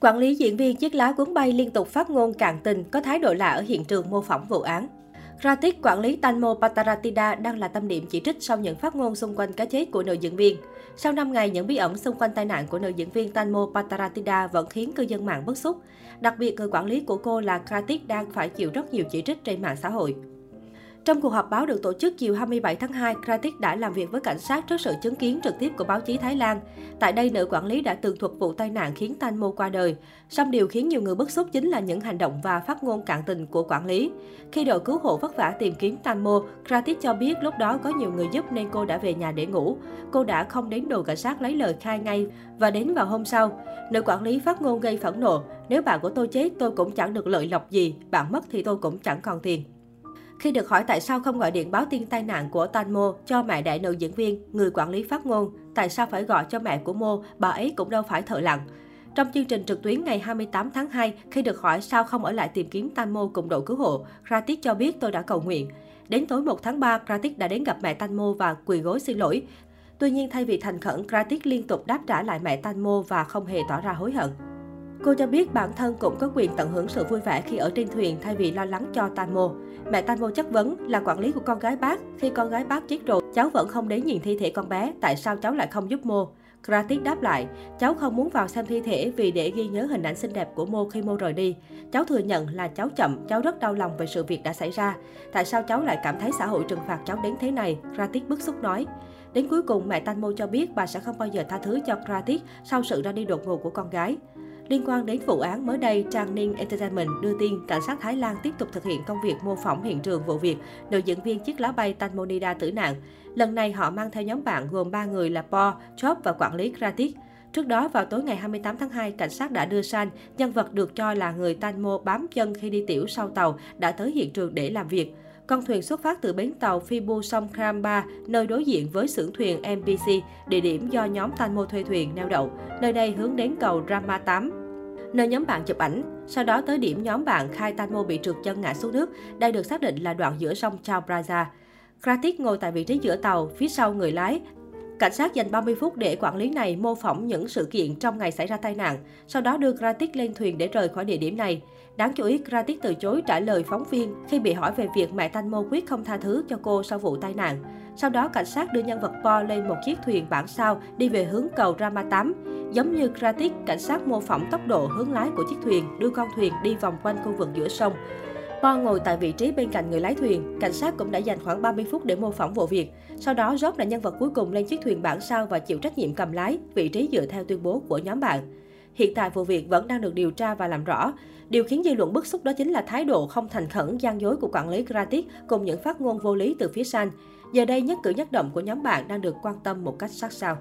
Quản lý diễn viên chiếc lá cuốn bay liên tục phát ngôn cạn tình, có thái độ lạ ở hiện trường mô phỏng vụ án. Kratik quản lý Tanmo Pataratida đang là tâm điểm chỉ trích sau những phát ngôn xung quanh cái chết của nữ diễn viên. Sau 5 ngày, những bí ẩn xung quanh tai nạn của nữ diễn viên Tanmo Pataratida vẫn khiến cư dân mạng bức xúc. Đặc biệt, người quản lý của cô là Kratik đang phải chịu rất nhiều chỉ trích trên mạng xã hội. Trong cuộc họp báo được tổ chức chiều 27 tháng 2, Kratik đã làm việc với cảnh sát trước sự chứng kiến trực tiếp của báo chí Thái Lan. Tại đây, nữ quản lý đã tường thuật vụ tai nạn khiến Tanmo qua đời. Song điều khiến nhiều người bức xúc chính là những hành động và phát ngôn cạn tình của quản lý. Khi đội cứu hộ vất vả tìm kiếm Tanmo, Kratik cho biết lúc đó có nhiều người giúp nên cô đã về nhà để ngủ. Cô đã không đến đồn cảnh sát lấy lời khai ngay và đến vào hôm sau. Nữ quản lý phát ngôn gây phẫn nộ, nếu bạn của tôi chết tôi cũng chẳng được lợi lộc gì, bạn mất thì tôi cũng chẳng còn tiền. Khi được hỏi tại sao không gọi điện báo tin tai nạn của Tanmo cho mẹ đại nữ diễn viên, người quản lý phát ngôn, tại sao phải gọi cho mẹ của Mo, bà ấy cũng đâu phải thợ lặng. Trong chương trình trực tuyến ngày 28 tháng 2, khi được hỏi sao không ở lại tìm kiếm Tanmo cùng đội cứu hộ, Kratik cho biết tôi đã cầu nguyện. Đến tối 1 tháng 3, Kratik đã đến gặp mẹ Tanmo và quỳ gối xin lỗi. Tuy nhiên, thay vì thành khẩn, Kratik liên tục đáp trả lại mẹ Tanmo và không hề tỏ ra hối hận. Cô cho biết bản thân cũng có quyền tận hưởng sự vui vẻ khi ở trên thuyền thay vì lo lắng cho Tanmo. Mẹ Tanmo chất vấn là quản lý của con gái bác. Khi con gái bác chết rồi, cháu vẫn không đến nhìn thi thể con bé. Tại sao cháu lại không giúp Mo? Kratik đáp lại, cháu không muốn vào xem thi thể vì để ghi nhớ hình ảnh xinh đẹp của Mo khi Mo rời đi. Cháu thừa nhận là cháu chậm, cháu rất đau lòng về sự việc đã xảy ra. Tại sao cháu lại cảm thấy xã hội trừng phạt cháu đến thế này? Kratik bức xúc nói. Đến cuối cùng, mẹ Tanmo cho biết bà sẽ không bao giờ tha thứ cho Kratik sau sự ra đi đột ngột của con gái. Liên quan đến vụ án mới đây, Trang Ninh Entertainment đưa tin cảnh sát Thái Lan tiếp tục thực hiện công việc mô phỏng hiện trường vụ việc nữ diễn viên chiếc lá bay Tanmonida tử nạn. Lần này họ mang theo nhóm bạn gồm 3 người là Po, Chop và quản lý Kratik. Trước đó, vào tối ngày 28 tháng 2, cảnh sát đã đưa San, nhân vật được cho là người Tanmo bám chân khi đi tiểu sau tàu, đã tới hiện trường để làm việc. Con thuyền xuất phát từ bến tàu Phibu sông Kramba, nơi đối diện với xưởng thuyền MBC, địa điểm do nhóm Tanmo thuê thuyền neo đậu. Nơi đây hướng đến cầu Rama 8, nơi nhóm bạn chụp ảnh. Sau đó tới điểm nhóm bạn khai Tanmo bị trượt chân ngã xuống nước. Đây được xác định là đoạn giữa sông Chao Phraya. Kratik ngồi tại vị trí giữa tàu, phía sau người lái. Cảnh sát dành 30 phút để quản lý này mô phỏng những sự kiện trong ngày xảy ra tai nạn, sau đó đưa Kratik lên thuyền để rời khỏi địa điểm này. Đáng chú ý, Kratik từ chối trả lời phóng viên khi bị hỏi về việc mẹ Tanmo quyết không tha thứ cho cô sau vụ tai nạn. Sau đó, cảnh sát đưa nhân vật Po lên một chiếc thuyền bản sao đi về hướng cầu Rama 8. Giống như Kratik, cảnh sát mô phỏng tốc độ hướng lái của chiếc thuyền, đưa con thuyền đi vòng quanh khu vực giữa sông. Po ngồi tại vị trí bên cạnh người lái thuyền. Cảnh sát cũng đã dành khoảng 30 phút để mô phỏng vụ việc. Sau đó, Job là nhân vật cuối cùng lên chiếc thuyền bản sao và chịu trách nhiệm cầm lái, vị trí dựa theo tuyên bố của nhóm bạn. Hiện tại vụ việc vẫn đang được điều tra và làm rõ. Điều khiến dư luận bức xúc đó chính là thái độ không thành khẩn, gian dối của quản lý Gratis cùng những phát ngôn vô lý từ phía San. Giờ đây nhất cử nhất động của nhóm bạn đang được quan tâm một cách sát sao.